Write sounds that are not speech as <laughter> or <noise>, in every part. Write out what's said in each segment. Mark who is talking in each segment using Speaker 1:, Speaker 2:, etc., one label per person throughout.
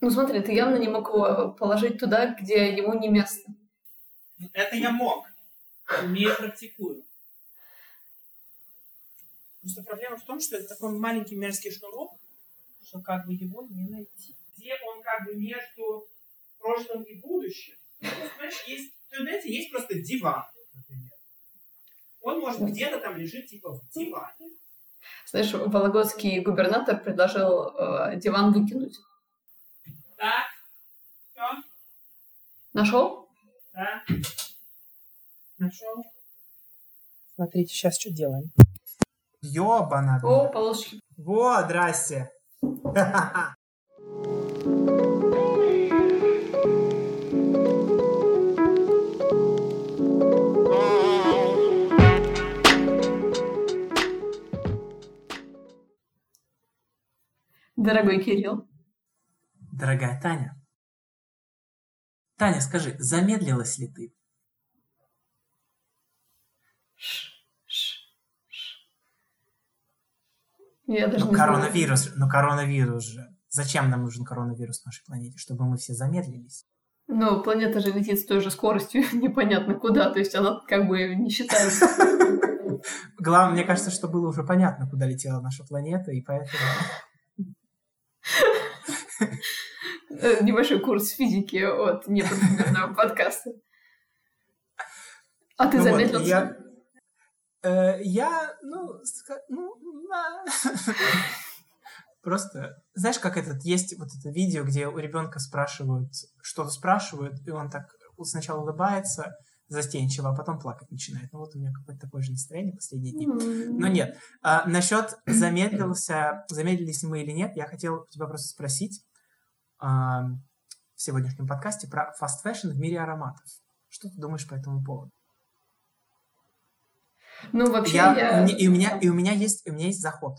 Speaker 1: Ну смотри, ты явно не мог его положить туда, где ему не место.
Speaker 2: Это я мог. Умею, практикую. Просто проблема в том, что это такой маленький мерзкий шнурок, что как бы его не найти. Где он как бы между прошлым и будущим. Ну, знаешь, есть, то, знаете, есть просто диван, например. Он может где-то там лежит типа в диване.
Speaker 1: Знаешь, вологодский губернатор предложил э, диван выкинуть.
Speaker 2: Так, все,
Speaker 1: Нашел?
Speaker 2: да. Нашел. Смотрите, сейчас что делаем. Ёбана.
Speaker 1: О, полосочки.
Speaker 2: Во, здрасте.
Speaker 1: Дорогой Кирилл.
Speaker 2: Дорогая Таня. Таня, скажи, замедлилась ли ты?
Speaker 1: Я даже
Speaker 2: Ну,
Speaker 1: не знаю.
Speaker 2: коронавирус, ну, коронавирус же. Зачем нам нужен коронавирус на нашей планете? Чтобы мы все замедлились.
Speaker 1: Ну, планета же летит с той же скоростью, <laughs> непонятно куда, то есть она как бы не считается.
Speaker 2: Главное, мне кажется, что было уже понятно, куда летела наша планета, и поэтому... <laughs>
Speaker 1: Э, Небольшой курс физики от непрофессионального <laughs> подкаста. А ты
Speaker 2: Ну
Speaker 1: замедлился?
Speaker 2: я, э, ну, ну, <laughs> просто, знаешь, как этот, есть вот это видео, где у ребенка спрашивают, что-то спрашивают, и он так сначала улыбается застенчиво, а потом плакать начинает. Ну вот у меня какое-то такое же настроение последние дни. Но нет. А, насчет замедлился, замедлились ли мы или нет, я хотел тебя просто спросить а, в сегодняшнем подкасте про fast fashion в мире ароматов. Что ты думаешь по этому поводу?
Speaker 1: Ну, вообще,
Speaker 2: Я,
Speaker 1: я...
Speaker 2: и, у меня, и у меня есть, у меня есть заход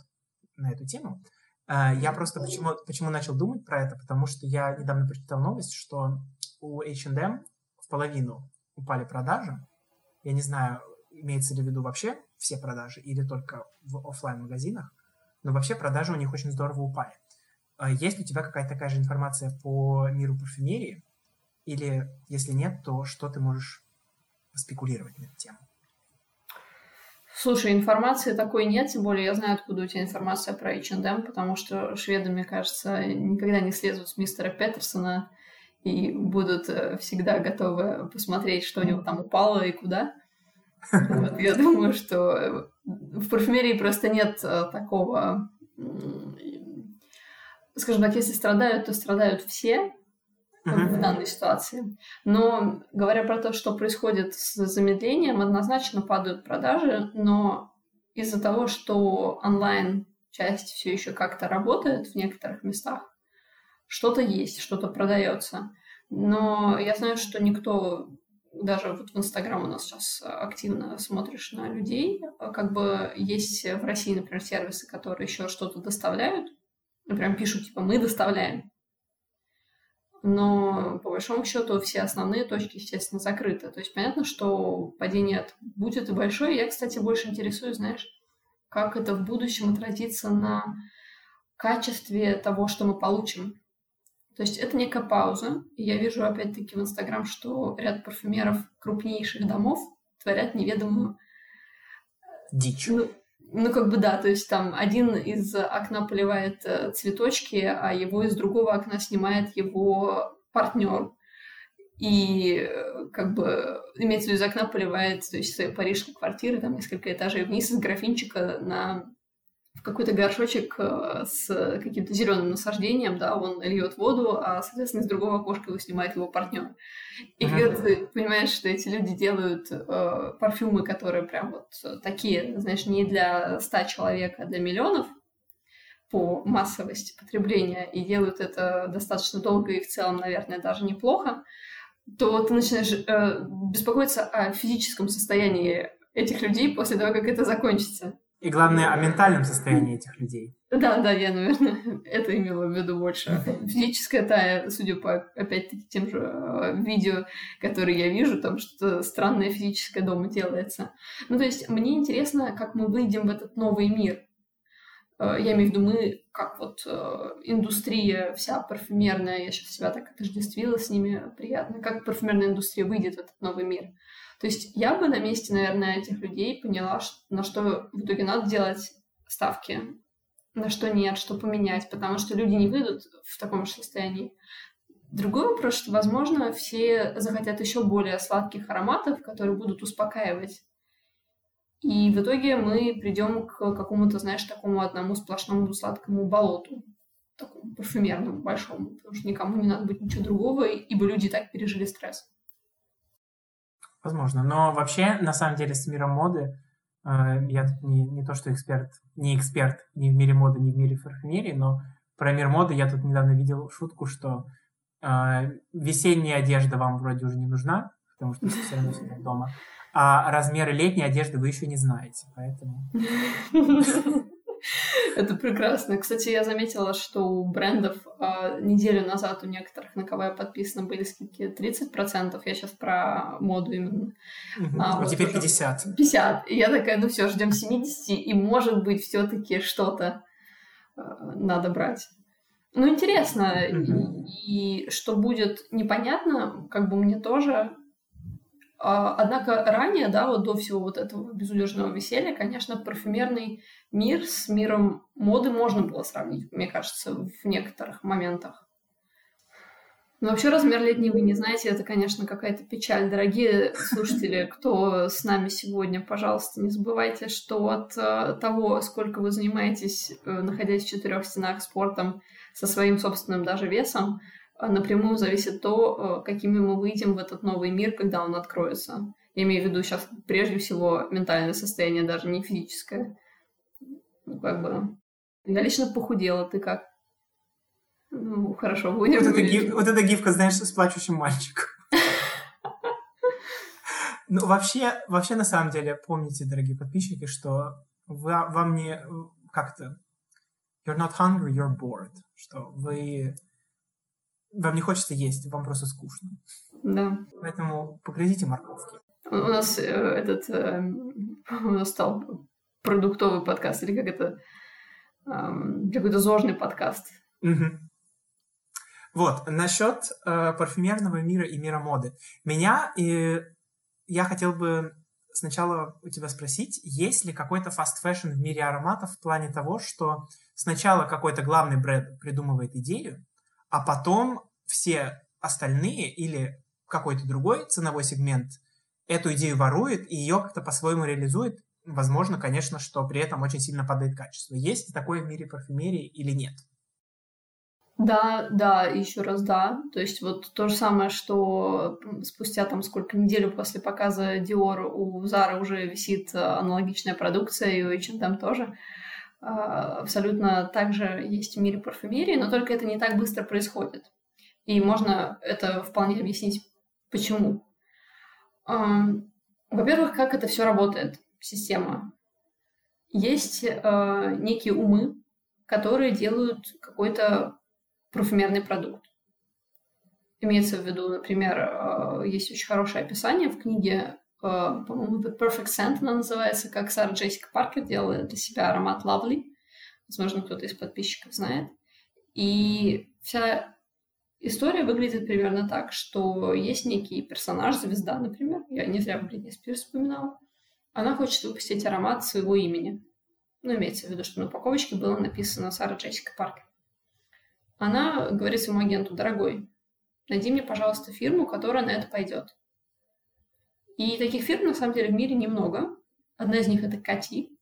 Speaker 2: на эту тему. А, Я просто почему, почему начал думать про это, потому что я недавно прочитал новость, что у H&M в половину упали продажи. Я не знаю, имеется ли в виду вообще все продажи или только в оффлайн магазинах но вообще продажи у них очень здорово упали. А Есть ли у тебя какая-то такая же информация по миру парфюмерии? Или, если нет, то что ты можешь спекулировать на эту тему?
Speaker 1: Слушай, информации такой нет, тем более я знаю, откуда у тебя информация про H&M, потому что шведы, мне кажется, никогда не слезут с мистера Петерсона и будут э, всегда готовы посмотреть, что у него там упало и куда. Вот, я думаю, что э, в парфюмерии просто нет э, такого... Скажем так, если страдают, то страдают все, в данной ситуации. Но говоря про то, что происходит с замедлением, однозначно падают продажи, но из-за того, что онлайн часть все еще как-то работает в некоторых местах, что-то есть, что-то продается. Но я знаю, что никто, даже вот в Инстаграм у нас сейчас активно смотришь на людей, как бы есть в России, например, сервисы, которые еще что-то доставляют, прям пишут, типа, мы доставляем но по большому счету все основные точки, естественно, закрыты. То есть понятно, что падение будет большое. Я, кстати, больше интересуюсь, знаешь, как это в будущем отразится на качестве того, что мы получим. То есть это некая пауза. И я вижу, опять-таки, в Инстаграм, что ряд парфюмеров крупнейших домов творят неведомую
Speaker 2: Дичь.
Speaker 1: ну, ну, как бы да, то есть там один из окна поливает э, цветочки, а его из другого окна снимает его партнер. И э, как бы имеется в виду из окна поливает, то есть своей парижской квартиры, там несколько этажей вниз из графинчика на в какой-то горшочек э, с каким-то зеленым насаждением, да, он льет воду, а, соответственно, из другого окошка его снимает его партнер. И когда ты понимаешь, что эти люди делают э, парфюмы, которые прям вот такие, знаешь, не для 100 человек, а для миллионов по массовости потребления, и делают это достаточно долго и в целом, наверное, даже неплохо, то ты начинаешь э, беспокоиться о физическом состоянии этих людей после того, как это закончится.
Speaker 2: И главное, о ментальном состоянии этих людей.
Speaker 1: Да, да, я, наверное, <laughs> это имела в виду больше. Физическая тая, судя по, опять-таки, тем же э, видео, которые я вижу, там что-то странное физическое дома делается. Ну, то есть, мне интересно, как мы выйдем в этот новый мир. Э, я имею в виду мы, как вот э, индустрия вся парфюмерная, я сейчас себя так отождествила с ними, приятно, как парфюмерная индустрия выйдет в этот новый мир. То есть я бы на месте, наверное, этих людей поняла, на что в итоге надо делать ставки, на что нет, что поменять, потому что люди не выйдут в таком же состоянии. Другой вопрос, что, возможно, все захотят еще более сладких ароматов, которые будут успокаивать. И в итоге мы придем к какому-то, знаешь, такому одному сплошному сладкому болоту, такому парфюмерному, большому, потому что никому не надо быть ничего другого, ибо люди так пережили стресс.
Speaker 2: Возможно. Но вообще, на самом деле, с миром моды э, я тут не, не то, что эксперт, не эксперт ни в мире моды, ни в мире парфюмерии, но про мир моды я тут недавно видел шутку, что э, весенняя одежда вам вроде уже не нужна, потому что все равно сидят дома, а размеры летней одежды вы еще не знаете, поэтому... <laughs>
Speaker 1: Это прекрасно. Кстати, я заметила, что у брендов э, неделю назад у некоторых, на кого я подписана, были скидки 30%. Я сейчас про моду именно.
Speaker 2: Угу. А, вот теперь 50.
Speaker 1: 50. И я такая, ну все, ждем 70, и может быть все-таки что-то э, надо брать. Ну, интересно. Mm-hmm. И, и что будет непонятно, как бы мне тоже. А, однако ранее, да, вот до всего вот этого безудержного веселья, конечно, парфюмерный мир с миром моды можно было сравнить, мне кажется, в некоторых моментах. Но вообще размер летний вы не знаете, это, конечно, какая-то печаль. Дорогие <laughs> слушатели, кто с нами сегодня, пожалуйста, не забывайте, что от э, того, сколько вы занимаетесь, э, находясь в четырех стенах спортом, со своим собственным даже весом, напрямую зависит то, какими мы выйдем в этот новый мир, когда он откроется. Я имею в виду сейчас прежде всего ментальное состояние, даже не физическое. Ну, как бы... Я лично похудела, ты как? Ну, хорошо, будем...
Speaker 2: Вот, эта гиф, вот эта гифка, знаешь, с плачущим мальчиком. <laughs> Ну, вообще, вообще, на самом деле, помните, дорогие подписчики, что вы, вам не как-то you're not hungry, you're bored, что вы вам не хочется есть, вам просто скучно.
Speaker 1: Да.
Speaker 2: Поэтому погрызите морковки.
Speaker 1: У нас э, этот э, <laughs> у нас стал продуктовый подкаст или как это э, какой-то зожный подкаст.
Speaker 2: Угу. Вот, насчет э, парфюмерного мира и мира моды. Меня, и я хотел бы сначала у тебя спросить, есть ли какой-то fast fashion в мире ароматов в плане того, что сначала какой-то главный бренд придумывает идею, а потом все остальные или какой-то другой ценовой сегмент эту идею ворует и ее как-то по-своему реализует. Возможно, конечно, что при этом очень сильно падает качество. Есть такое в мире парфюмерии или нет?
Speaker 1: Да, да, еще раз да. То есть вот то же самое, что спустя там сколько неделю после показа Dior у Zara уже висит э, аналогичная продукция, и у H&M тоже. Абсолютно так же есть в мире парфюмерии, но только это не так быстро происходит. И можно это вполне объяснить, почему. Во-первых, как это все работает, система. Есть э, некие умы, которые делают какой-то парфюмерный продукт. Имеется в виду, например, э, есть очень хорошее описание в книге, по-моему, The Perfect Scent она называется, как Сара Джессика Паркер делала для себя аромат Lovely. Возможно, кто-то из подписчиков знает. И вся история выглядит примерно так, что есть некий персонаж, звезда, например, я не зря Бритни Спирс вспоминала, она хочет выпустить аромат своего имени. Ну, имеется в виду, что на упаковочке было написано Сара Джессика Паркер. Она говорит своему агенту, дорогой, найди мне, пожалуйста, фирму, которая на это пойдет. И таких фирм, на самом деле, в мире немного. Одна из них — это Кати.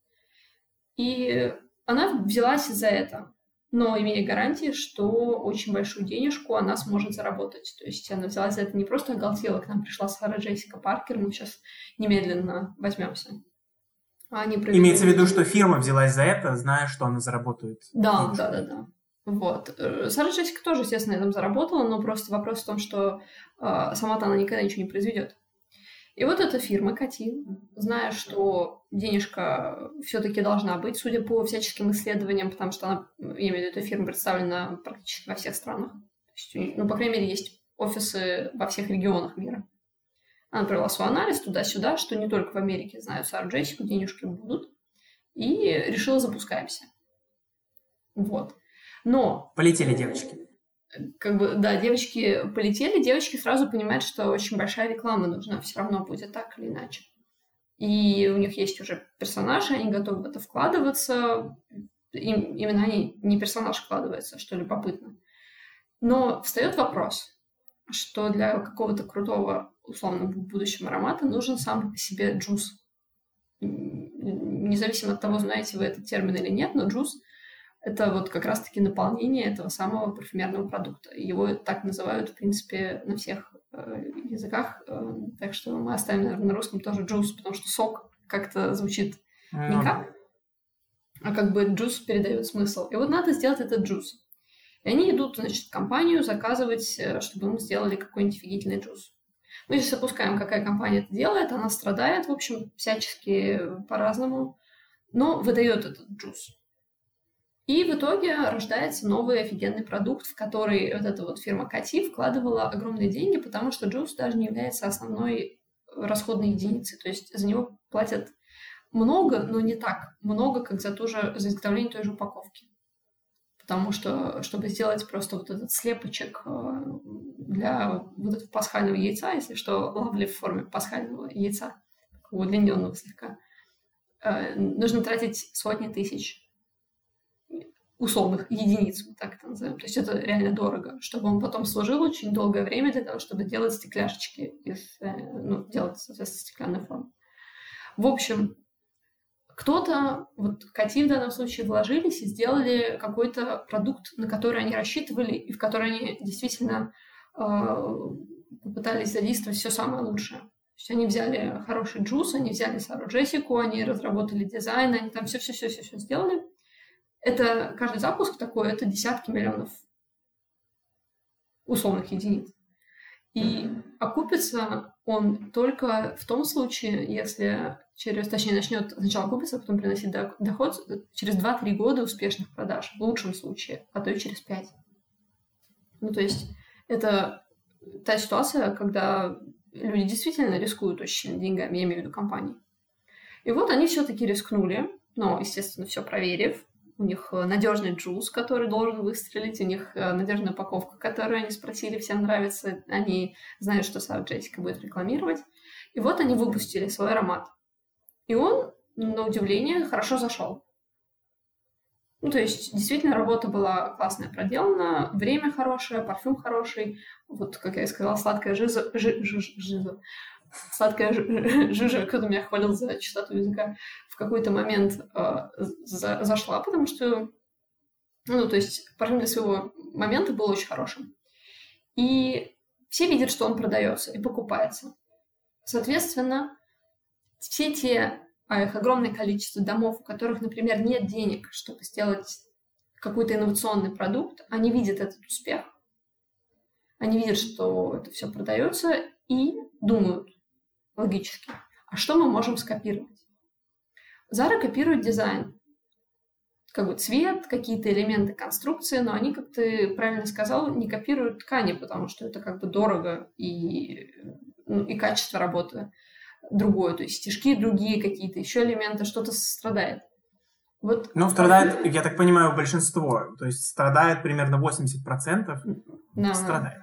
Speaker 1: И она взялась за это, но имея гарантии, что очень большую денежку она сможет заработать. То есть она взялась за это не просто оголтела, к нам пришла Сара Джессика Паркер, мы сейчас немедленно возьмемся.
Speaker 2: А они провели... Имеется в виду, что фирма взялась за это, зная, что она заработает.
Speaker 1: Да, денежку. да, да, да. Вот. Э, Сара Джессика тоже, естественно, на этом заработала, но просто вопрос в том, что э, сама-то она никогда ничего не произведет. И вот эта фирма Кати, зная, что денежка все-таки должна быть, судя по всяческим исследованиям, потому что она, я имею в виду, эта фирма представлена практически во всех странах. Есть, ну, по крайней мере, есть офисы во всех регионах мира. Она провела свой анализ туда-сюда, что не только в Америке знают Сару Джессику, денежки будут, и решила запускаемся. Вот. Но...
Speaker 2: Полетели девочки.
Speaker 1: Как бы, да, девочки полетели, девочки сразу понимают, что очень большая реклама нужна, все равно будет так или иначе. И у них есть уже персонажи, они готовы в это вкладываться. Им, именно они, не персонаж вкладывается, что любопытно. Но встает вопрос, что для какого-то крутого, условно, будущего аромата нужен сам по себе джуз. Независимо от того, знаете вы этот термин или нет, но джуз — это вот как раз-таки наполнение этого самого парфюмерного продукта. Его так называют, в принципе, на всех э, языках. Э, так что мы оставим, наверное, на русском тоже джуз, потому что сок как-то звучит не как, а как бы джуз передает смысл. И вот надо сделать этот джуз. И они идут, значит, в компанию заказывать, э, чтобы им сделали какой-нибудь офигительный джуз. Мы сейчас опускаем, какая компания это делает. Она страдает, в общем, всячески по-разному, но выдает этот джуз. И в итоге рождается новый офигенный продукт, в который вот эта вот фирма Кати вкладывала огромные деньги, потому что джуз даже не является основной расходной единицей. То есть за него платят много, но не так много, как за, ту же, за изготовление той же упаковки потому что, чтобы сделать просто вот этот слепочек э, для вот этого пасхального яйца, если что, лавли в форме пасхального яйца, удлиненного слегка, э, нужно тратить сотни тысяч условных единиц, вот так это назовем. То есть это реально дорого, чтобы он потом служил очень долгое время для того, чтобы делать стекляшечки из, э, ну, делать, соответственно, стеклянную форму. В общем, кто-то, вот Кати в данном случае вложились и сделали какой-то продукт, на который они рассчитывали и в который они действительно э, попытались задействовать все самое лучшее. То есть они взяли хороший джуз, они взяли Сару Джессику, они разработали дизайн, они там все-все-все-все сделали. Это каждый запуск такой, это десятки миллионов условных единиц. И окупится он только в том случае, если через, точнее, начнет сначала купиться, а потом приносить доход через 2-3 года успешных продаж, в лучшем случае, а то и через 5. Ну, то есть это та ситуация, когда люди действительно рискуют очень сильно деньгами, я имею в виду компании. И вот они все-таки рискнули, но, естественно, все проверив, у них э, надежный джуз, который должен выстрелить, у них э, надежная упаковка, которую они спросили, всем нравится, они знают, что Сара Джессика будет рекламировать. И вот они выпустили свой аромат. И он, на удивление, хорошо зашел. Ну, то есть, действительно, работа была классная проделана, время хорошее, парфюм хороший. Вот, как я и сказала, сладкая жиза, жи, жи, жиза, сладкая жижа, кто-то меня хвалил за чистоту языка, в какой-то момент э, за, зашла, потому что, ну, то есть, парфюм для своего момента был очень хорошим. И все видят, что он продается и покупается. Соответственно, все те, а их огромное количество домов, у которых, например, нет денег, чтобы сделать какой-то инновационный продукт, они видят этот успех, они видят, что это все продается, и думают логически, а что мы можем скопировать? Зара копирует дизайн, как бы цвет, какие-то элементы конструкции, но они, как ты правильно сказал, не копируют ткани, потому что это как бы дорого и, ну, и качество работы другое, то есть стежки другие какие-то, еще элементы, что-то страдает.
Speaker 2: Вот. Ну, страдает, я так понимаю, большинство. То есть страдает примерно 80% да. страдает.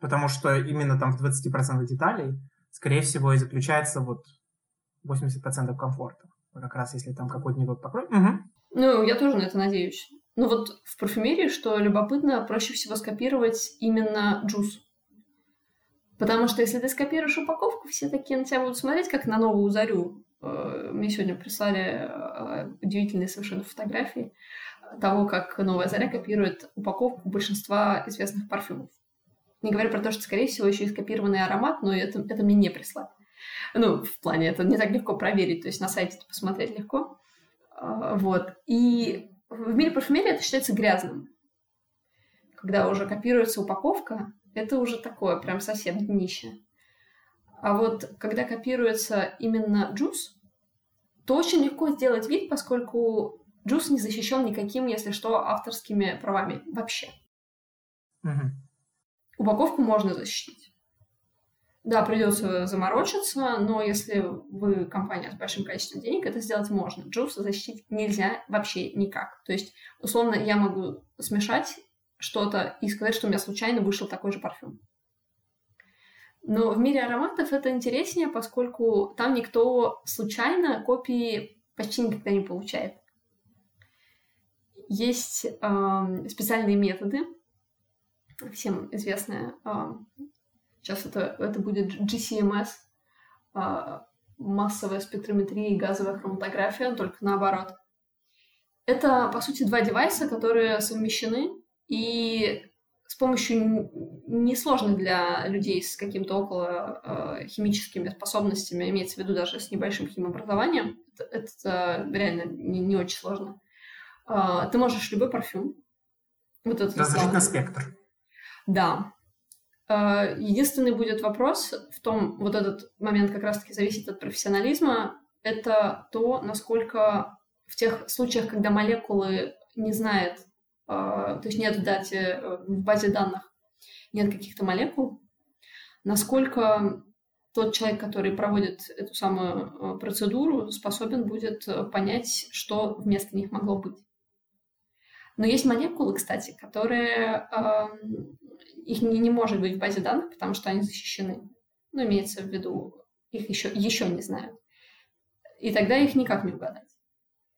Speaker 2: Потому что именно там в 20% деталей, скорее всего, и заключается вот 80% комфорта. Как раз если там какой-то не тот покрой. Угу.
Speaker 1: Ну, я тоже на это надеюсь. Ну вот в парфюмерии, что любопытно, проще всего скопировать именно джуз. Потому что если ты скопируешь упаковку, все такие на тебя будут смотреть, как на новую зарю. Э, мне сегодня прислали э, удивительные совершенно фотографии того, как новая заря копирует упаковку большинства известных парфюмов. Не говоря про то, что, скорее всего, еще и скопированный аромат, но это, это мне не прислали. Ну, в плане, это не так легко проверить, то есть на сайте посмотреть легко. Э, вот. И в мире парфюмерии это считается грязным. Когда уже копируется упаковка, это уже такое, прям совсем днище. А вот когда копируется именно джуз, то очень легко сделать вид, поскольку джуз не защищен никаким, если что, авторскими правами вообще.
Speaker 2: Угу.
Speaker 1: Упаковку можно защитить. Да, придется заморочиться, но если вы компания с большим количеством денег, это сделать можно. Джуз защитить нельзя вообще никак. То есть, условно, я могу смешать что-то и сказать, что у меня случайно вышел такой же парфюм. Но в мире ароматов это интереснее, поскольку там никто случайно копии почти никогда не получает. Есть э, специальные методы, всем известная, э, сейчас это, это будет GCMS, э, массовая спектрометрия и газовая хроматография, только наоборот. Это, по сути, два девайса, которые совмещены, и с помощью несложных для людей с каким-то около э, химическими способностями, имеется в виду даже с небольшим химообразованием, это, это реально не, не очень сложно. Э, ты можешь любой парфюм.
Speaker 2: Вот этот Разложить на спектр.
Speaker 1: Да. Э, единственный будет вопрос в том, вот этот момент как раз-таки зависит от профессионализма, это то, насколько в тех случаях, когда молекулы не знает а, то есть нет в дате, э, в базе данных нет каких-то молекул, насколько тот человек, который проводит эту самую э, процедуру, способен будет понять, что вместо них могло быть. Но есть молекулы, кстати, которые э, их не, не может быть в базе данных, потому что они защищены. Ну, имеется в виду, их еще, еще не знают. И тогда их никак не угадать.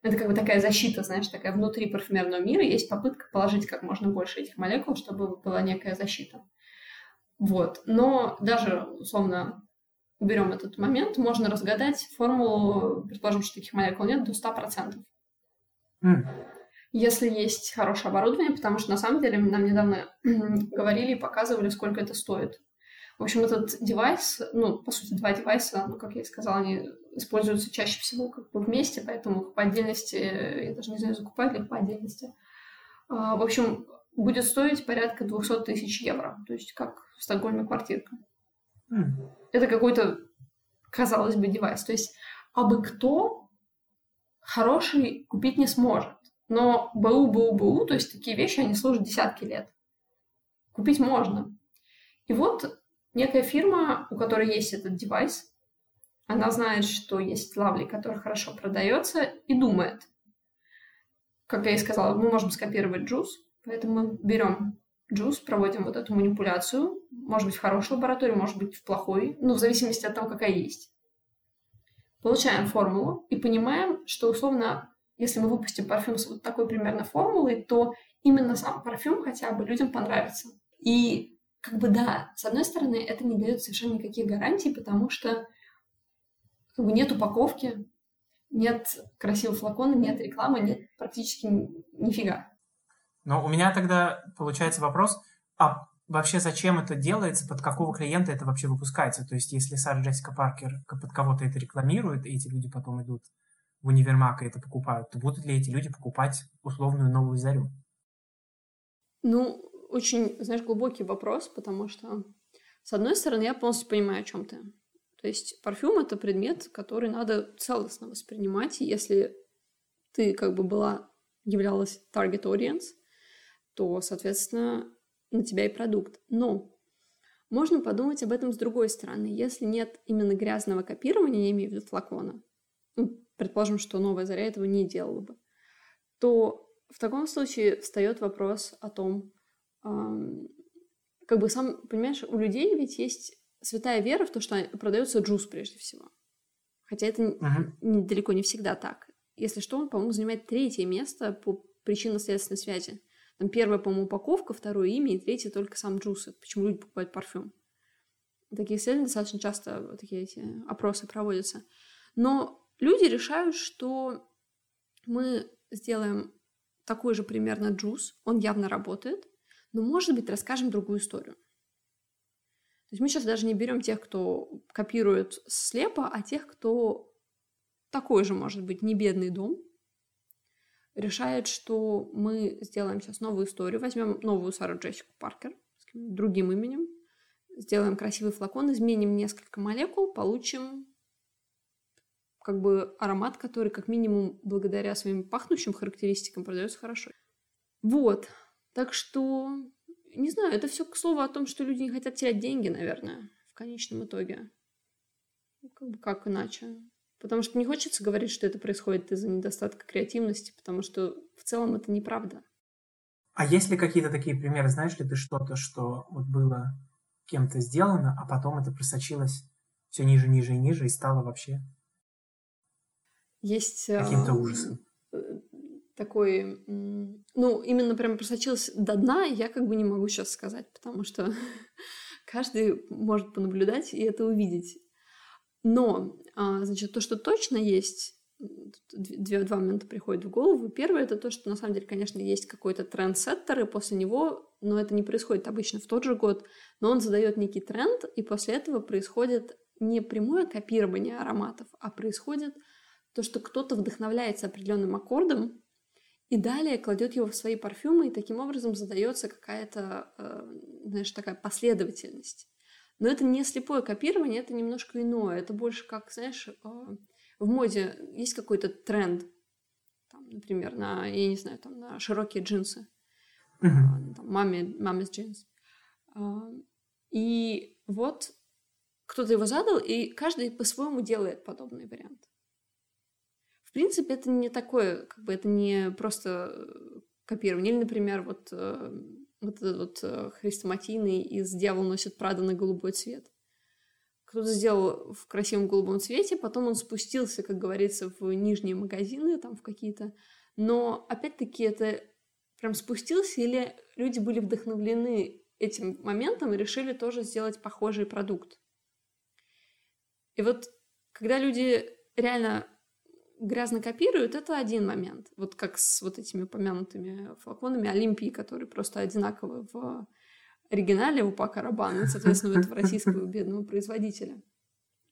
Speaker 1: Это как бы такая защита, знаешь, такая внутри парфюмерного мира есть попытка положить как можно больше этих молекул, чтобы была некая защита. Вот. Но даже, условно, уберем этот момент, можно разгадать формулу, предположим, что таких молекул нет, до 100%. Mm. Если есть хорошее оборудование, потому что на самом деле нам недавно <clears throat> говорили и показывали, сколько это стоит. В общем, этот девайс, ну, по сути, два девайса, ну, как я и сказала, они используются чаще всего как бы вместе, поэтому по отдельности, я даже не знаю, закупать ли по отдельности. А, в общем, будет стоить порядка 200 тысяч евро, то есть как в Стокгольме квартирка. Mm. Это какой-то, казалось бы, девайс. То есть абы кто хороший купить не сможет. Но БУ, БУ, БУ, то есть такие вещи, они служат десятки лет. Купить можно. И вот некая фирма, у которой есть этот девайс, она знает, что есть лавли, который хорошо продается, и думает. Как я и сказала, мы можем скопировать джуз, поэтому мы берем джуз, проводим вот эту манипуляцию, может быть, в хорошей лаборатории, может быть, в плохой, ну, в зависимости от того, какая есть. Получаем формулу и понимаем, что, условно, если мы выпустим парфюм с вот такой примерно формулой, то именно сам парфюм хотя бы людям понравится. И как бы да, с одной стороны, это не дает совершенно никаких гарантий, потому что как бы нет упаковки, нет красивого флакона, нет рекламы, нет практически нифига.
Speaker 2: Но у меня тогда получается вопрос, а вообще зачем это делается, под какого клиента это вообще выпускается? То есть если Сара Джессика Паркер под кого-то это рекламирует, и эти люди потом идут в универмаг это покупают, то будут ли эти люди покупать условную новую зарю?
Speaker 1: Ну, очень, знаешь, глубокий вопрос, потому что, с одной стороны, я полностью понимаю, о чем ты. То есть парфюм — это предмет, который надо целостно воспринимать. Если ты как бы была, являлась target audience, то, соответственно, на тебя и продукт. Но можно подумать об этом с другой стороны. Если нет именно грязного копирования, я имею в виду флакона, ну, предположим, что новая заря этого не делала бы, то в таком случае встает вопрос о том, как бы сам, понимаешь, у людей ведь есть святая вера в то, что продается джуз прежде всего. Хотя это uh-huh. не, далеко не всегда так. Если что, он, по-моему, занимает третье место по причинно-следственной связи. Там первое, по-моему, упаковка, второе имя, и третье только сам джуз. Это почему люди покупают парфюм. Такие исследования достаточно часто, такие эти опросы проводятся. Но люди решают, что мы сделаем такой же примерно джуз, он явно работает, но, может быть, расскажем другую историю. То есть мы сейчас даже не берем тех, кто копирует слепо, а тех, кто такой же, может быть, не бедный дом, решает, что мы сделаем сейчас новую историю, возьмем новую Сару Джессику Паркер с другим именем, сделаем красивый флакон, изменим несколько молекул, получим как бы аромат, который как минимум благодаря своим пахнущим характеристикам продается хорошо. Вот. Так что, не знаю, это все к слову о том, что люди не хотят терять деньги, наверное, в конечном итоге. Как бы как иначе? Потому что не хочется говорить, что это происходит из-за недостатка креативности, потому что в целом это неправда.
Speaker 2: А есть ли какие-то такие примеры, знаешь ли ты что-то, что вот было кем-то сделано, а потом это просочилось все ниже, ниже и ниже и стало вообще
Speaker 1: есть
Speaker 2: каким-то ужасом?
Speaker 1: Э, такой, ну, именно прям просочилось до дна, я как бы не могу сейчас сказать, потому что <laughs> каждый может понаблюдать и это увидеть. Но, а, значит, то, что точно есть, две, два момента приходят в голову. Первое — это то, что на самом деле, конечно, есть какой-то трендсеттер, и после него, но это не происходит обычно в тот же год, но он задает некий тренд, и после этого происходит не прямое копирование ароматов, а происходит то, что кто-то вдохновляется определенным аккордом и далее кладет его в свои парфюмы, и таким образом задается какая-то, э, знаешь, такая последовательность. Но это не слепое копирование, это немножко иное. Это больше как, знаешь, э, в моде есть какой-то тренд, там, например, на, я не знаю, там, на широкие джинсы, uh-huh. там, маме, мамис джинс. А, и вот кто-то его задал, и каждый по-своему делает подобный вариант. В принципе, это не такое, как бы это не просто копирование. Или, например, вот, вот этот вот хрестоматийный из «Дьявол носит Прада» на голубой цвет кто-то сделал в красивом голубом цвете, потом он спустился, как говорится, в нижние магазины, там в какие-то. Но опять-таки это прям спустился или люди были вдохновлены этим моментом и решили тоже сделать похожий продукт. И вот когда люди реально грязно копируют, это один момент. Вот как с вот этими упомянутыми флаконами Олимпии, которые просто одинаковы в оригинале у Пака Рабана, соответственно, у этого российского бедного производителя.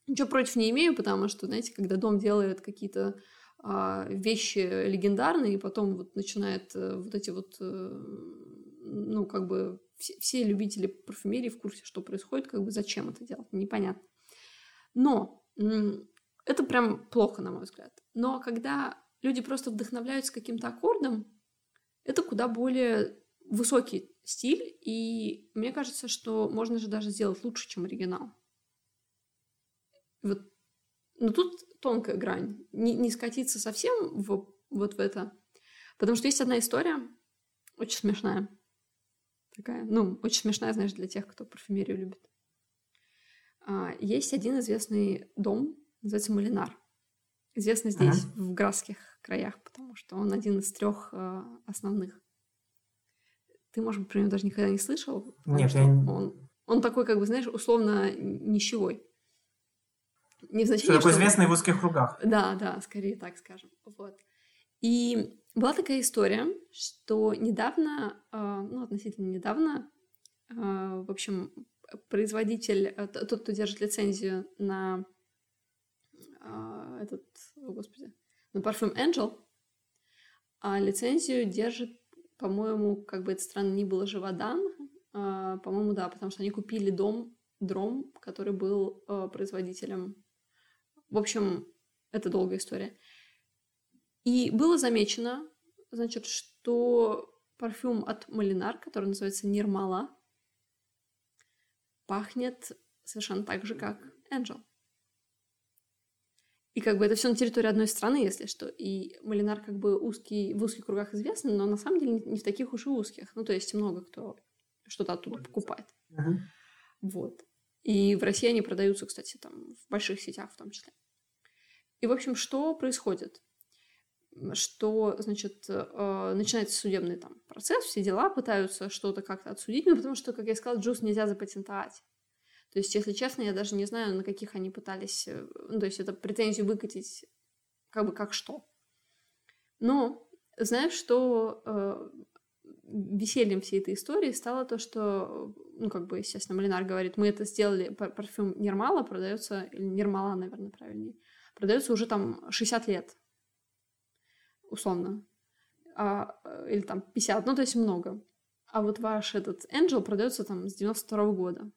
Speaker 1: Ничего против не имею, потому что, знаете, когда дом делает какие-то а, вещи легендарные, и потом вот начинает а, вот эти вот, а, ну, как бы все, все любители парфюмерии в курсе, что происходит, как бы зачем это делать, непонятно. Но это прям плохо, на мой взгляд. Но когда люди просто вдохновляются каким-то аккордом, это куда более высокий стиль, и мне кажется, что можно же даже сделать лучше, чем оригинал. Вот. Но тут тонкая грань. Не, не скатиться совсем в, вот в это. Потому что есть одна история, очень смешная. Такая, ну, очень смешная, знаешь, для тех, кто парфюмерию любит. А, есть один известный дом, называется Малинар. Известный здесь, ага. в Градских краях, потому что он один из трех а, основных. Ты, может быть, про него даже никогда не слышал?
Speaker 2: Нет, я...
Speaker 1: Он, он такой, как бы, знаешь, условно нищевой.
Speaker 2: Не в что такой что... известный в узких кругах.
Speaker 1: Да, да, скорее так скажем. Вот. И была такая история, что недавно, а, ну, относительно недавно, а, в общем, производитель, э, тот, кто держит лицензию на а, этот, о господи, на парфюм Angel, а лицензию держит по-моему, как бы это странно ни было, Живодан. А, по-моему, да, потому что они купили дом, Дром, который был а, производителем. В общем, это долгая история. И было замечено, значит, что парфюм от Малинар, который называется Нирмала, пахнет совершенно так же, как Angel. И как бы это все на территории одной страны, если что. И Малинар как бы узкий, в узких кругах известный, но на самом деле не в таких уж и узких. Ну, то есть много кто что-то оттуда покупает. Uh-huh. Вот. И в России они продаются, кстати, там в больших сетях в том числе. И, в общем, что происходит? Что, значит, э, начинается судебный там процесс, все дела, пытаются что-то как-то отсудить, ну, потому что, как я сказала, джуз нельзя запатентовать. То есть, если честно, я даже не знаю, на каких они пытались, э, ну, то есть это претензию выкатить как бы как что. Но знаешь, что э, весельем всей этой истории стало то, что, ну, как бы, естественно, Малинар говорит, мы это сделали, парфюм Нирмала продается, или Нирмала, наверное, правильнее, продается уже там 60 лет, условно, а, э, или там 50, ну, то есть много. А вот ваш этот Angel продается там с 92 -го года.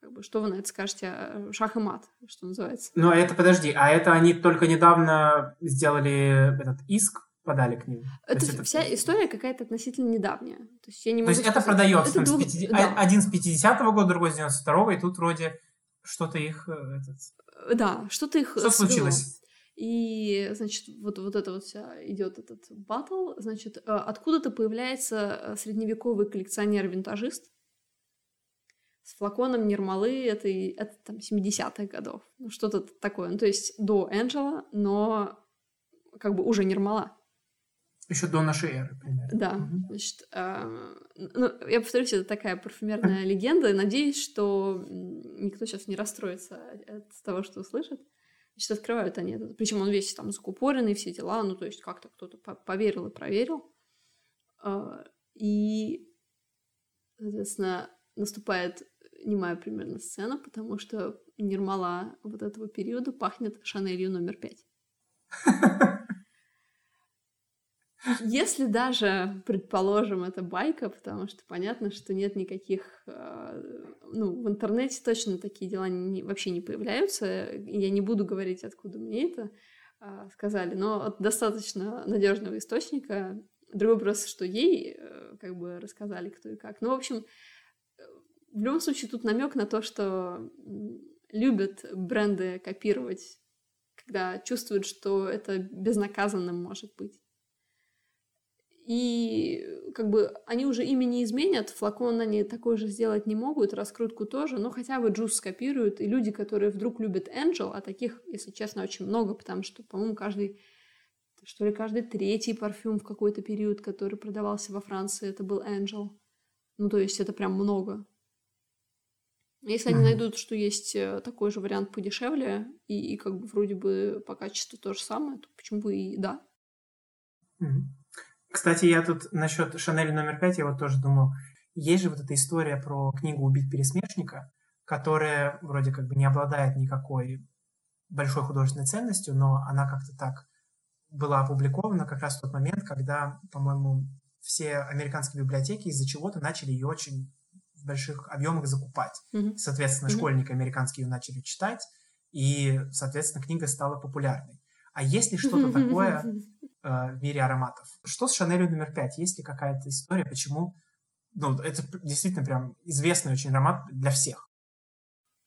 Speaker 1: Как бы, что вы на это скажете? Э, шах и мат, что называется.
Speaker 2: Ну, это, подожди, а это они только недавно сделали этот иск, подали к ним?
Speaker 1: Это, это вся история какая-то относительно недавняя. То есть я не
Speaker 2: могу То есть сказать... это продается это двух... с 50... да. один с 50-го года, другой с 92-го, и тут вроде Что-то их... э, Этот...
Speaker 1: Да, что-то их
Speaker 2: Что
Speaker 1: свело.
Speaker 2: случилось?
Speaker 1: И, значит, вот, вот это вот вся идет этот батл. Значит, э, откуда-то появляется э, средневековый коллекционер-винтажист с флаконом Нирмалы, это, это там 70-х годов. Ну, что-то такое. Ну, то есть до Энджела, но как бы уже Нирмала.
Speaker 2: Еще до нашей эры, примерно.
Speaker 1: Да,
Speaker 2: Мгм.
Speaker 1: значит, а, ну, я повторюсь, это такая парфюмерная <laughs> легенда. Надеюсь, что никто сейчас не расстроится от того, что услышит. Значит, открывают они этот. Причем он весь там закупоренный, все дела. Ну, то есть как-то кто-то по- поверил и проверил. А, И, соответственно, наступает немая примерно сцена, потому что Нирмала вот этого периода пахнет Шанелью номер пять. <laughs> Если даже, предположим, это байка, потому что понятно, что нет никаких... э, Ну, в интернете точно такие дела не- вообще не появляются. Я не буду говорить, откуда мне это а, сказали, но от достаточно надежного источника. Другой вопрос, что ей э, как бы рассказали, кто и как. Ну, в общем, э, в любом случае тут намек на то, что любят бренды копировать, когда чувствуют, что это безнаказанным может быть. И как бы они уже ими не изменят, флакон они такой же сделать не могут, раскрутку тоже, но хотя бы джус скопируют. И люди, которые вдруг любят Angel, а таких, если честно, очень много, потому что, по-моему, каждый, что ли, каждый третий парфюм в какой-то период, который продавался во Франции, это был Angel. Ну, то есть это прям много. Если они
Speaker 2: Мгм.
Speaker 1: найдут, что есть э, такой же вариант подешевле, и, и как бы вроде бы по качеству то же самое, то почему бы и да.
Speaker 2: Мгм. Кстати, я тут насчет Шанель номер пять, я вот тоже думал, есть же вот эта история про книгу «Убить пересмешника», которая вроде как бы не обладает никакой большой художественной ценностью, но она как-то так была опубликована как раз в тот момент, когда, по-моему, все американские библиотеки из-за чего-то начали ее очень в больших объемах закупать.
Speaker 1: Мгм.
Speaker 2: Соответственно,
Speaker 1: Мгм.
Speaker 2: школьники американские ее начали читать, и, соответственно, книга стала популярной. А есть ли что-то <laughs> такое э, в мире ароматов? Что с Шанелью номер пять? Есть ли какая-то история, почему... Ну, это действительно прям известный очень аромат для всех.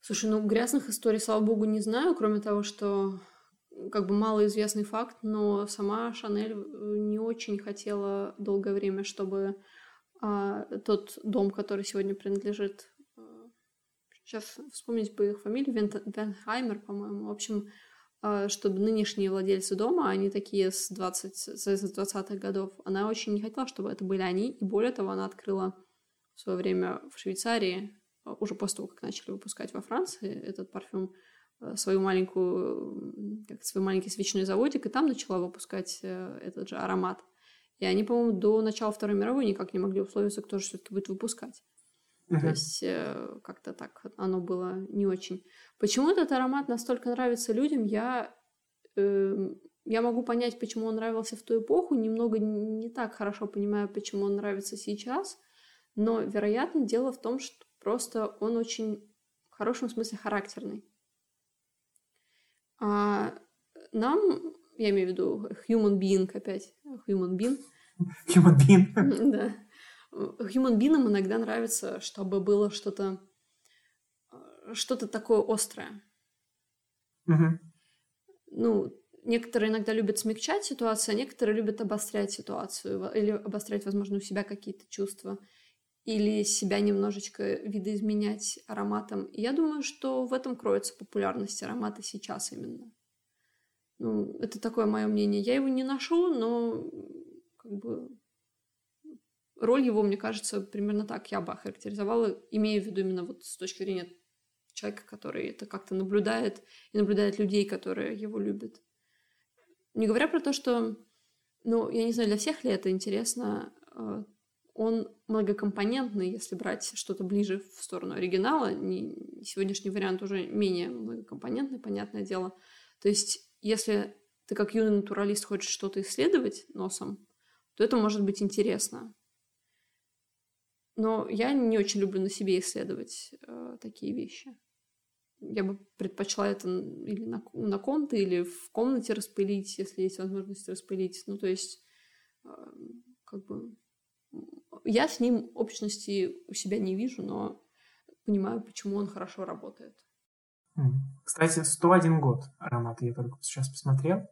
Speaker 1: Слушай, ну грязных историй, слава богу, не знаю, кроме того, что как бы малоизвестный факт, но сама Шанель э, не очень хотела долгое время, чтобы а, тот дом, который сегодня принадлежит, сейчас вспомнить бы их фамилию, Вент- Венхаймер, по-моему, в общем, а, чтобы нынешние владельцы дома, они такие с 20, с с 20-х годов, она очень не хотела, чтобы это были они, и более того, она открыла в свое время в Швейцарии, а, уже после того, как начали выпускать во Франции этот парфюм, э, свою маленькую, как свой маленький свечной заводик, и там начала выпускать э, этот же аромат. И они, по-моему, до начала Второй мировой никак не могли условиться, кто же все-таки будет выпускать. То
Speaker 2: Мгм.
Speaker 1: есть э, как-то так оно было не очень. Почему этот аромат настолько нравится людям, я, эм, я могу понять, почему он нравился в ту эпоху, немного не так хорошо понимаю, почему он нравится сейчас, но, вероятно, дело в том, что просто он очень в хорошем смысле характерный. А нам, я имею в виду human being опять, human being,
Speaker 2: Human being. <laughs>
Speaker 1: да. Human being иногда нравится, чтобы было что-то что-то такое острое.
Speaker 2: Мгм.
Speaker 1: Ну, некоторые иногда любят смягчать ситуацию, а некоторые любят обострять ситуацию или обострять, возможно, у себя какие-то чувства или себя немножечко видоизменять ароматом. И я думаю, что в этом кроется популярность аромата сейчас именно. Ну, это такое мое мнение. Я его не ношу, но как бы роль его, мне кажется, примерно так я бы охарактеризовала, имея в виду именно вот с точки зрения человека, который это как-то наблюдает и наблюдает людей, которые его любят. Не говоря про то, что, ну, я не знаю, для всех ли это интересно, э, он многокомпонентный, если брать что-то ближе в сторону оригинала. Не, сегодняшний вариант уже менее многокомпонентный, понятное дело. То есть, если ты как юный натуралист хочешь что-то исследовать носом, то это может быть интересно. Но я не очень люблю на себе исследовать э, такие вещи. Я бы предпочла это или на, на ком-то, или в комнате распылить, если есть возможность распылить. Ну, то есть, э, как бы... Я с ним общности у себя не вижу, но понимаю, почему он хорошо работает.
Speaker 2: Кстати, 101 год аромат, я только сейчас посмотрел.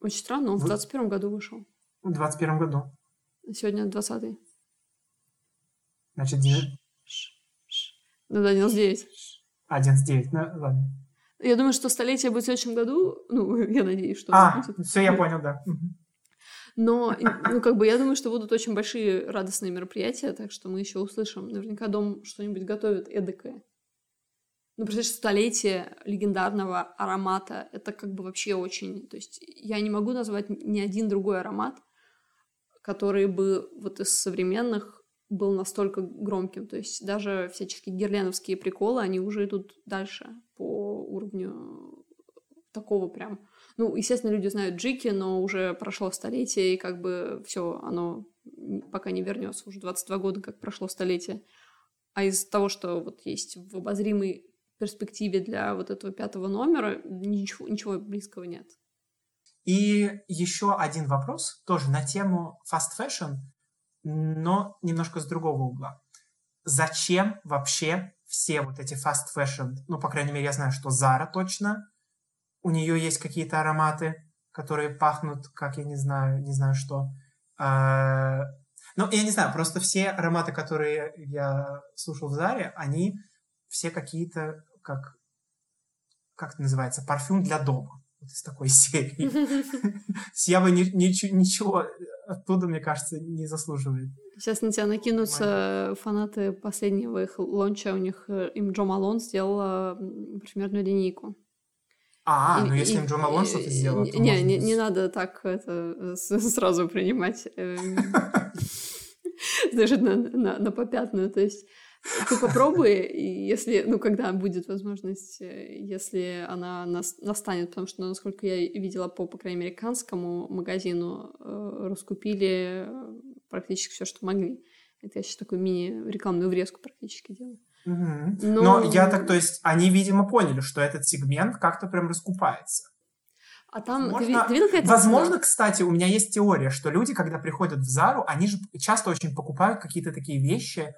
Speaker 1: Очень странно, он в 21 году вышел.
Speaker 2: В 21 году.
Speaker 1: Сегодня 20-й.
Speaker 2: Значит, 9...
Speaker 1: Ну да, 99.
Speaker 2: А, 99, ну ладно.
Speaker 1: Я думаю, что столетие будет в следующем году. Ну, <laughs> я надеюсь, что...
Speaker 2: А, все, я понял, да.
Speaker 1: Но, ну, как бы, я думаю, что будут очень большие радостные мероприятия, так что мы еще услышим. Наверняка дом что-нибудь готовит эдакое. Ну, представляешь, столетие легендарного аромата. Это как бы вообще очень... То есть я не могу назвать ни один другой аромат, который бы вот из современных был настолько громким. То есть даже всяческие герленовские приколы, они уже идут дальше по уровню такого прям ну, естественно, люди знают Джики, но уже прошло столетие, и как бы все, оно пока не вернется. Уже 22 года, как прошло столетие. А из того, что вот есть в обозримой перспективе для вот этого пятого номера, ничего, ничего близкого нет.
Speaker 2: И еще один вопрос, тоже на тему fast fashion, но немножко с другого угла. Зачем вообще все вот эти fast fashion, ну, по крайней мере, я знаю, что Zara точно, у нее есть какие-то ароматы, которые пахнут, как я не знаю, не знаю что. А, ну, я не знаю, просто все ароматы, которые я слушал в Заре, они все какие-то, как, как это называется, парфюм для дома. Вот из такой серии. <laughs> Я бы ничего оттуда, мне кажется, не заслуживает.
Speaker 1: Сейчас на тебя накинутся фанаты последнего их лонча. У них э, им Джо Малон сделала парфюмерную линейку.
Speaker 2: А, и, ну если и, Джо Малон что-то сделал,
Speaker 1: то Не, не, не надо так это <laughs> сразу принимать. Эм, <laughs> даже на, на, на попятную. То есть <laughs> ты попробуй, и если, ну, когда будет возможность, э, если она нас, настанет, потому что, насколько я видела по, по крайней мере, американскому магазину, э, раскупили практически все, что могли. Это я сейчас такую мини-рекламную врезку практически делаю.
Speaker 2: Угу. Но... Но я так, то есть, они, видимо, поняли, что этот сегмент как-то прям раскупается.
Speaker 1: А там, возможно, ты, ты видел,
Speaker 2: возможно, кстати, у меня есть теория, что люди, когда приходят в Зару, они же часто очень покупают какие-то такие вещи, э,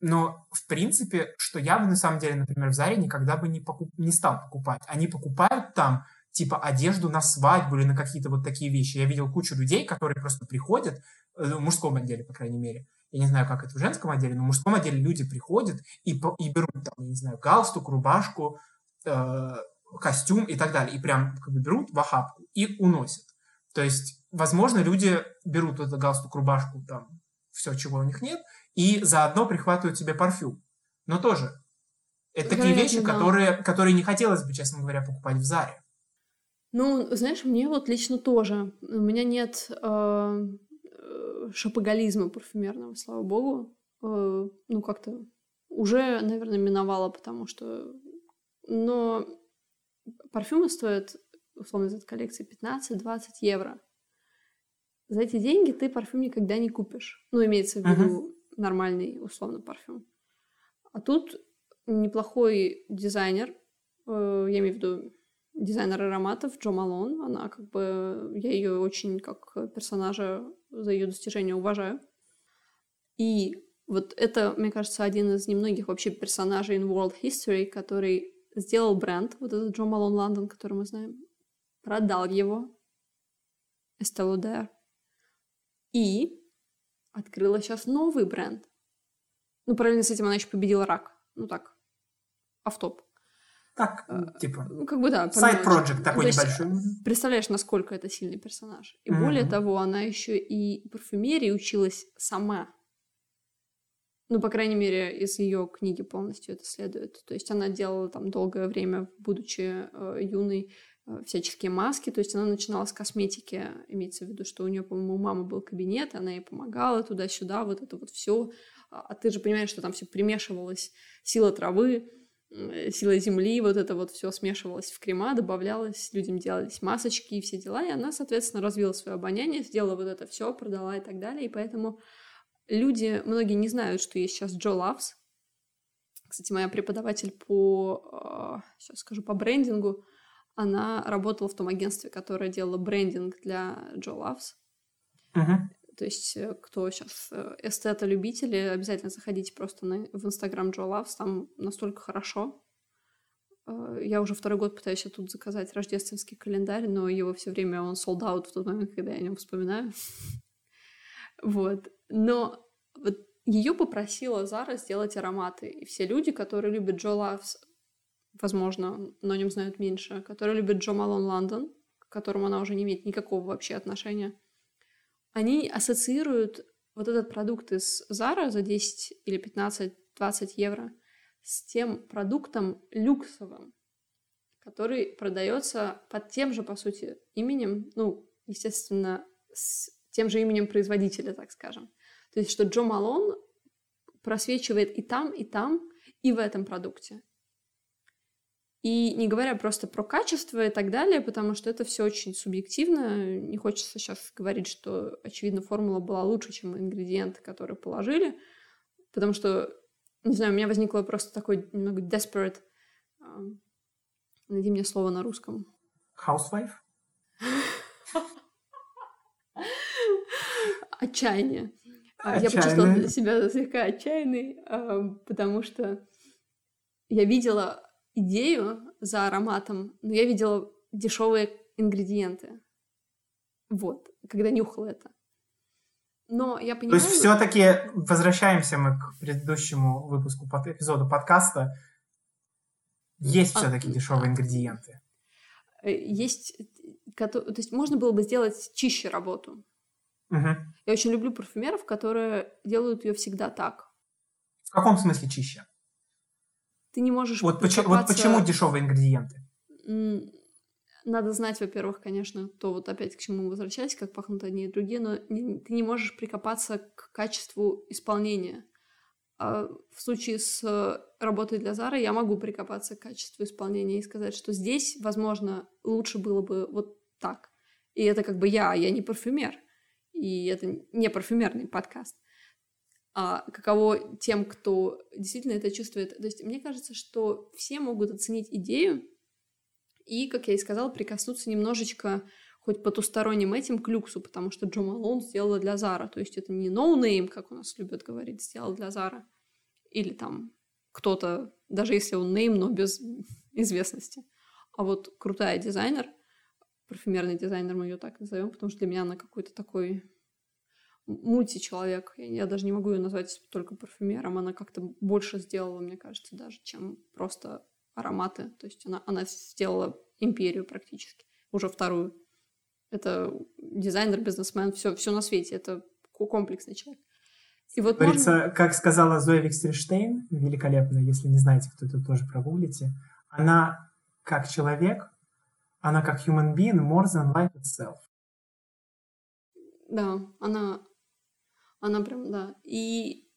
Speaker 2: но, в принципе, что я бы, на самом деле, например, в Заре никогда бы не, покуп... не стал покупать. Они покупают там, типа, одежду на свадьбу или на какие-то вот такие вещи. Я видел кучу людей, которые просто приходят, э, в мужском отделе, по крайней мере, я не знаю, как это в женском отделе, но в мужском отделе люди приходят и, и берут, там, я не знаю, галстук, рубашку, э, костюм и так далее. И прям как бы берут в охапку и уносят. То есть, возможно, люди берут этот галстук, рубашку, там, все, чего у них нет, и заодно прихватывают себе парфюм. Но тоже, это такие вещи, да. которые, которые не хотелось бы, честно говоря, покупать в Заре.
Speaker 1: Ну, знаешь, мне вот лично тоже. У меня нет э, шапоголизма парфюмерного, слава богу. Э, ну, как-то уже, наверное, миновало, потому что... Но парфюмы стоят, условно, из этой коллекции 15-20 евро. За эти деньги ты парфюм никогда не купишь. Ну, имеется в виду uh-huh. Нормальный, условно, парфюм. А тут неплохой дизайнер, э, я имею в виду дизайнер ароматов Джо Малон. Она как бы... Я ее очень как персонажа за ее достижения уважаю. И вот это, мне кажется, один из немногих вообще персонажей in world history, который сделал бренд, вот этот Джо Малон Лондон, который мы знаем, продал его, Estée Lauder, и открыла сейчас новый бренд. Ну, параллельно с этим она еще победила рак. Ну так, автоп.
Speaker 2: Так, а, типа.
Speaker 1: Ну, как бы да.
Speaker 2: Сайт project такой То небольшой.
Speaker 1: Есть, представляешь, насколько это сильный персонаж. И mm-hmm. более того, она еще и парфюмерии училась сама. Ну, по крайней мере, из ее книги полностью это следует. То есть она делала там долгое время, будучи э, юной, э, всяческие маски. То есть она начинала с косметики. Имеется в виду, что у нее, по-моему, у мамы был кабинет, она ей помогала туда-сюда, вот это вот все. А, а ты же понимаешь, что там все примешивалось, сила травы, Э, сила земли, вот это вот все смешивалось в крема, добавлялось, людям делались масочки и все дела, и она, соответственно, развила свое обоняние, сделала вот это все, продала и так далее, и поэтому люди, многие не знают, что есть сейчас Джо Лавс. Кстати, моя преподаватель по, сейчас скажу, по брендингу, она работала в том агентстве, которое делало брендинг для Джо Лавс. То есть, э, кто сейчас э, эстета-любители, обязательно заходите просто на, в Инстаграм Joe Loves, там настолько хорошо. Э, я уже второй год пытаюсь тут заказать рождественский календарь, но его все время он sold out в тот момент, когда я о нем вспоминаю. <laughs> Вот. Но вот ее попросила Зара сделать ароматы. И все люди, которые любят Джо Лавс, возможно, но о нем знают меньше, которые любят Джо Малон Лондон, к которому она уже не имеет никакого вообще отношения, они ассоциируют вот этот продукт из Зара за 10 или 15-20 евро с тем продуктом люксовым, который продается под тем же, по сути, именем, ну, естественно, с тем же именем производителя, так скажем. То есть, что Джо Малон просвечивает и там, и там, и в этом продукте. И не говоря просто про качество и так далее, потому что это все очень субъективно. Не хочется сейчас говорить, что, очевидно, формула была лучше, чем ингредиенты, которые положили. Потому что, не знаю, у меня возникло просто такой немного desperate... Найди мне слово на русском.
Speaker 2: Housewife?
Speaker 1: Отчаяние. Я почувствовала себя слегка отчаянной, потому что я видела идею за ароматом, но я видела дешевые ингредиенты. Вот, когда нюхала это. Но я понимаю...
Speaker 2: То есть все-таки возвращаемся мы к предыдущему выпуску, под, эпизоду подкаста. Есть а, все-таки дешевые ингредиенты.
Speaker 1: Э, есть, то есть можно было бы сделать чище работу.
Speaker 2: Угу.
Speaker 1: Я очень люблю парфюмеров, которые делают ее всегда так.
Speaker 2: В каком смысле чище?
Speaker 1: Ты не можешь
Speaker 2: вот, почему, вот почему дешевые ингредиенты?
Speaker 1: Надо знать, во-первых, конечно, то вот опять к чему возвращаясь, как пахнут одни и другие, но не, ты не можешь прикопаться к качеству исполнения. А в случае с работой для Зары я могу прикопаться к качеству исполнения и сказать, что здесь, возможно, лучше было бы вот так. И это как бы я, я не парфюмер. И это не парфюмерный подкаст а каково тем, кто действительно это чувствует. То есть мне кажется, что все могут оценить идею и, как я и сказала, прикоснуться немножечко хоть потусторонним этим к люксу, потому что Джо Малон сделала для Зара. То есть это не no-name, но как у нас любят говорить, сделал для Зара. Или там кто-то, даже если он name, но без <laughs> известности. А вот крутая дизайнер, парфюмерный дизайнер, мы ее так назовем, потому что для меня она какой-то такой мультичеловек. Я, даже не могу ее назвать только парфюмером. Она как-то больше сделала, мне кажется, даже, чем просто ароматы. То есть она, она сделала империю практически, уже вторую. Это дизайнер, бизнесмен, все, все на свете. Это комплексный человек.
Speaker 2: И вот Говорится, можно... как сказала Зоя Викстерштейн, великолепно, если не знаете, кто это, тоже прогуглите, она как человек, она как human being more than life itself.
Speaker 1: Да, она она прям, да. И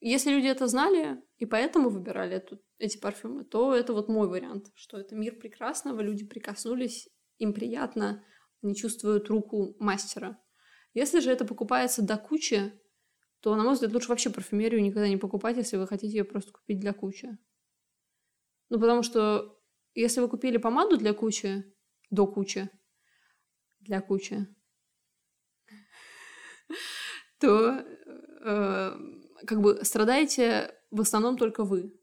Speaker 1: если люди это знали и поэтому выбирали эту, эти парфюмы, то это вот мой вариант, что это мир прекрасного, люди прикоснулись, им приятно, они чувствуют руку мастера. Если же это покупается до кучи, то, на мой взгляд, лучше вообще парфюмерию никогда не покупать, если вы хотите ее просто купить для кучи. Ну, потому что если вы купили помаду для кучи, до кучи, для кучи, то э, как бы страдаете в основном только вы.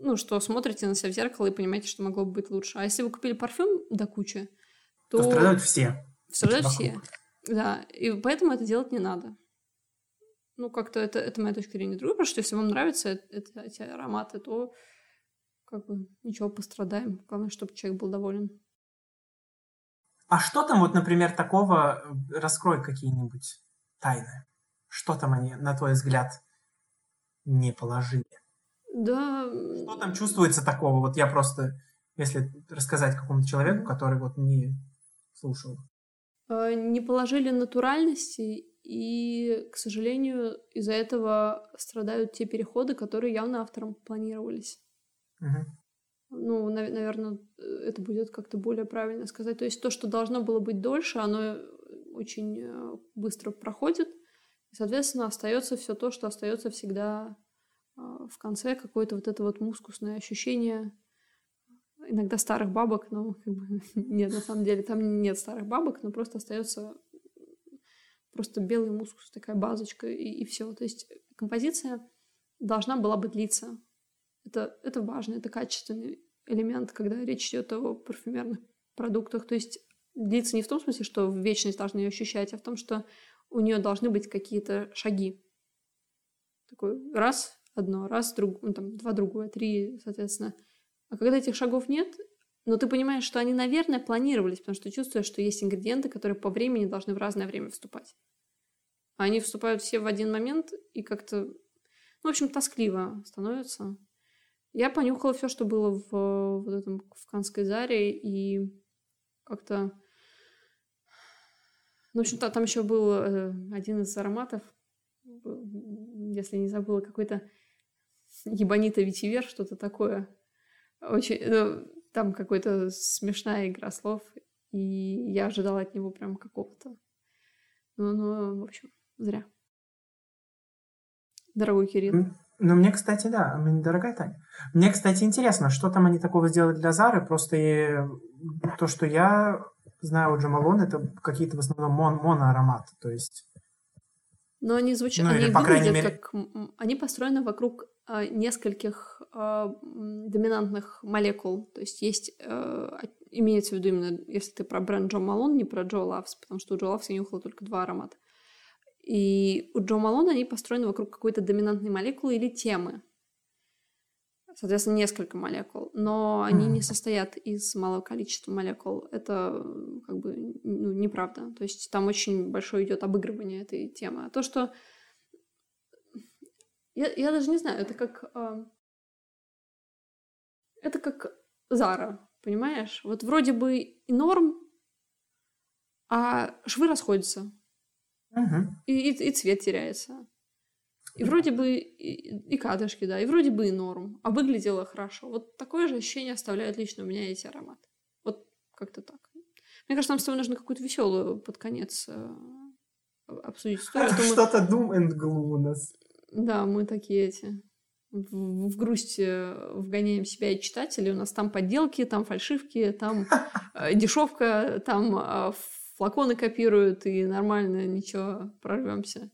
Speaker 1: Ну, что смотрите на себя в зеркало и понимаете, что могло бы быть лучше. А если вы купили парфюм до кучи, то...
Speaker 2: То страдают все.
Speaker 1: Страдают все. Да, и поэтому это делать не надо. Ну, как-то это, это моя точка зрения. Другое, потому что если вам нравятся это, эти ароматы, то как бы ничего, пострадаем. Главное, чтобы человек был доволен.
Speaker 2: А что там вот, например, такого, э, раскрой какие-нибудь тайны? Что там они, на твой взгляд, не положили?
Speaker 1: Да.
Speaker 2: Что там чувствуется такого? Вот я просто, если рассказать какому-то человеку, который вот не слушал.
Speaker 1: А, не положили натуральности, и, к сожалению, из-за этого страдают те переходы, которые явно автором планировались.
Speaker 2: Угу.
Speaker 1: Ну, наверное, это будет как-то более правильно сказать. То есть то, что должно было быть дольше, оно очень э, быстро проходит. И, соответственно, остается все то, что остается всегда а, в конце, какое-то вот это вот мускусное ощущение иногда старых бабок, но как бы, <laughs> нет, на самом деле там нет старых бабок, но просто остается просто белый мускус, такая базочка и, и все. То есть композиция должна была бы длиться. Это, это важно, это качественный элемент, когда речь идет о парфюмерных продуктах. То есть длиться не в том смысле, что в вечность должны ее ощущать, а в том, что у нее должны быть какие-то шаги. Такой раз, одно, раз, друг, ну, там, два другое, три, соответственно. А когда этих шагов нет, но ты понимаешь, что они, наверное, планировались, потому что чувствуешь, что есть ингредиенты, которые по времени должны в разное время вступать. А они вступают все в один момент и как-то, ну, в общем, тоскливо становится. Я понюхала все, что было в, вот этом в Канской Заре, и как-то... Ну, в общем, там еще был э, один из ароматов, если не забыла, какой-то ебанита ветивер, что-то такое. Очень, ну, там какая-то смешная игра слов, и я ожидала от него прям какого-то. Ну, ну, в общем, зря. Дорогой Кирилл.
Speaker 2: Ну, мне, кстати, да, дорогая Таня. Мне, кстати, интересно, что там они такого сделали для Зары. Просто то, что я знаю у Джамалон, это какие-то в основном мон моноароматы. То есть
Speaker 1: но они звучат, ну, они или, по выглядят мере... как... Они построены вокруг э, нескольких э, доминантных молекул. То есть есть... Э, имеется в виду именно, если ты про бренд Джо Малон, не про Джо Лавс, потому что у Джо Лавс я нюхала только два аромата. И у Джо Малона они построены вокруг какой-то доминантной молекулы или темы соответственно, несколько молекул, но они mm. не состоят из малого количества молекул. Это как бы ну, неправда. То есть там очень большое идет обыгрывание этой темы. А то, что я, я даже не знаю, это как э... это как Зара, понимаешь? Вот вроде бы и норм, а швы расходятся.
Speaker 2: Uh-huh.
Speaker 1: И, и, и цвет теряется. И вроде бы и, и кадышки, да, и вроде бы и норм, а выглядело хорошо. Вот такое же ощущение оставляют лично у меня эти ароматы. Вот как-то так. Мне кажется, нам с тобой нужно какую-то веселую под конец э, обсудить историю.
Speaker 2: Это что-то мы... doom and gloom у нас.
Speaker 1: Да, мы такие эти в, в грусть э, вгоняем себя и читателей. У нас там подделки, там фальшивки, там <laughs> э, дешевка, там флаконы копируют, и нормально, ничего, прорвемся.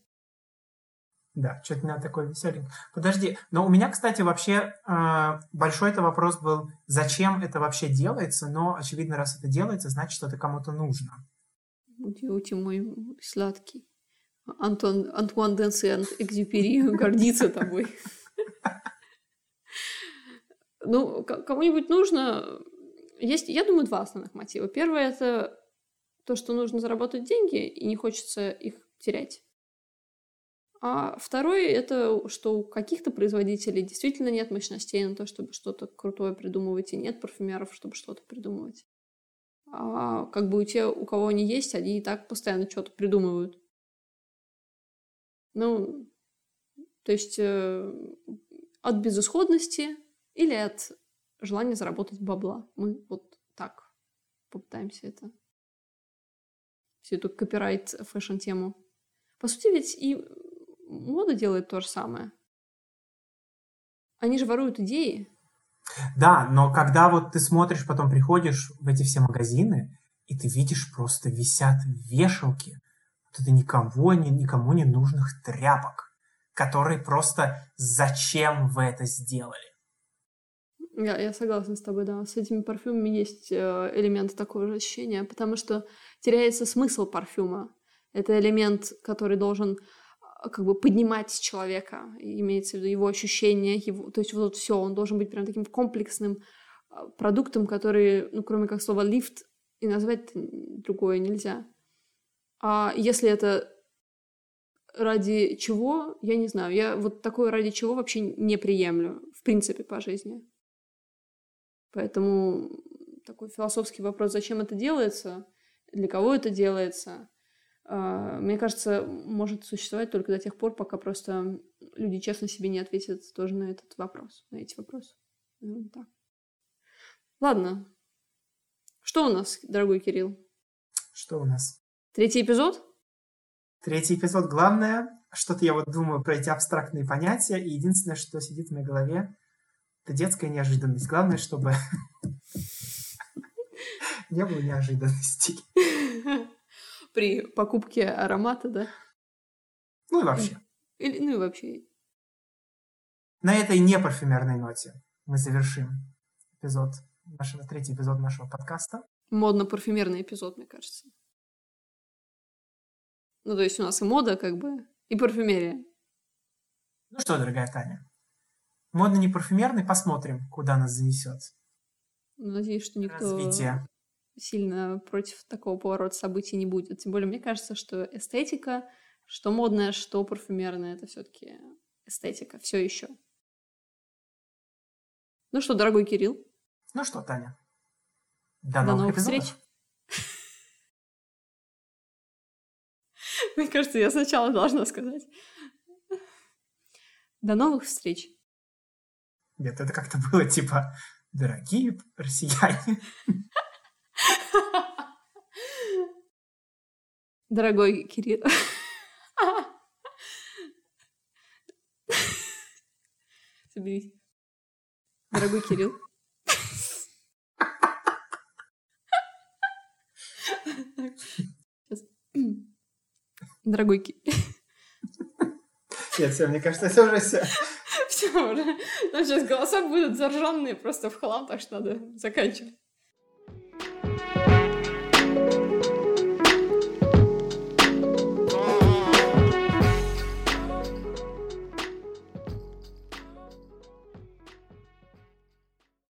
Speaker 2: Да, что-то меня такой веселенький. Подожди, но у меня, кстати, вообще э, большой это вопрос был, зачем это вообще делается, но, очевидно, раз это делается, значит, что это кому-то нужно.
Speaker 1: Ути мой сладкий. Антон, Антуан де Экзюпери <laughs> гордится тобой. <laughs> Ну, кому-нибудь нужно... Есть, я думаю, два основных мотива. Первое — это то, что нужно заработать деньги, и не хочется их терять. А второй — это что у каких-то производителей действительно нет мощностей на то, чтобы что-то крутое придумывать, и нет парфюмеров, чтобы что-то придумывать. А как бы у тех, у кого они есть, они и так постоянно что-то придумывают. Ну, то есть э, от безысходности или от желания заработать бабла. Мы вот так попытаемся это всю эту copyright fashion тему. По сути, ведь и мода делает то же самое. Они же воруют идеи.
Speaker 2: Да, но когда вот ты смотришь, потом приходишь в эти все магазины, и ты видишь, просто висят вешалки, вот это никого, ни, никому не нужных тряпок, которые просто зачем вы это сделали?
Speaker 1: Я, я согласна с тобой, да. С этими парфюмами есть э, элемент такого же ощущения, потому что теряется смысл парфюма. Это элемент, который должен как бы поднимать человека, имеется в виду его ощущения, его, то есть вот все, он должен быть прям таким комплексным а, продуктом, который, ну, кроме как слова лифт, и назвать другое нельзя. А если это ради чего, я не знаю. Я вот такое ради чего вообще не приемлю, в принципе, по жизни. Поэтому такой философский вопрос, зачем это делается, для кого это делается, мне кажется, может существовать только до тех пор, пока просто люди честно себе не ответят тоже на этот вопрос, на эти вопросы. Ну, так. Ладно. Что у нас, дорогой Кирилл?
Speaker 2: Что у нас?
Speaker 1: Третий эпизод?
Speaker 2: Третий эпизод. Главное, что-то я вот думаю про эти абстрактные понятия, и единственное, что сидит в моей голове, это детская неожиданность. Главное, чтобы <laughs> не было неожиданностей. <laughs>
Speaker 1: При покупке аромата, да?
Speaker 2: Ну и вообще.
Speaker 1: Или, ну и вообще.
Speaker 2: На этой непарфюмерной ноте мы завершим эпизод, нашего, третий эпизод нашего подкаста.
Speaker 1: Модно-парфюмерный эпизод, мне кажется. Ну, то есть у нас и мода, как бы, и парфюмерия.
Speaker 2: Ну что, дорогая Таня, модно не парфюмерный, посмотрим, куда нас занесет.
Speaker 1: Надеюсь, что никто
Speaker 2: Развитие.
Speaker 1: Сильно против такого поворота событий не будет. Тем более, мне кажется, что эстетика, что модная, что парфюмерная, это все-таки эстетика, все еще. Ну что, дорогой Кирилл,
Speaker 2: Ну что, Таня, до,
Speaker 1: до
Speaker 2: новых,
Speaker 1: новых
Speaker 2: эпизодов.
Speaker 1: встреч. Мне кажется, я сначала должна сказать. До новых встреч.
Speaker 2: Нет, это как-то было типа, дорогие россияне.
Speaker 1: Дорогой Кирилл. Соберись. Дорогой Кирилл. Дорогой Кирилл.
Speaker 2: Нет, все, мне кажется, это уже все.
Speaker 1: Все уже. Там сейчас голоса будут заржанные просто в хлам, так что надо заканчивать.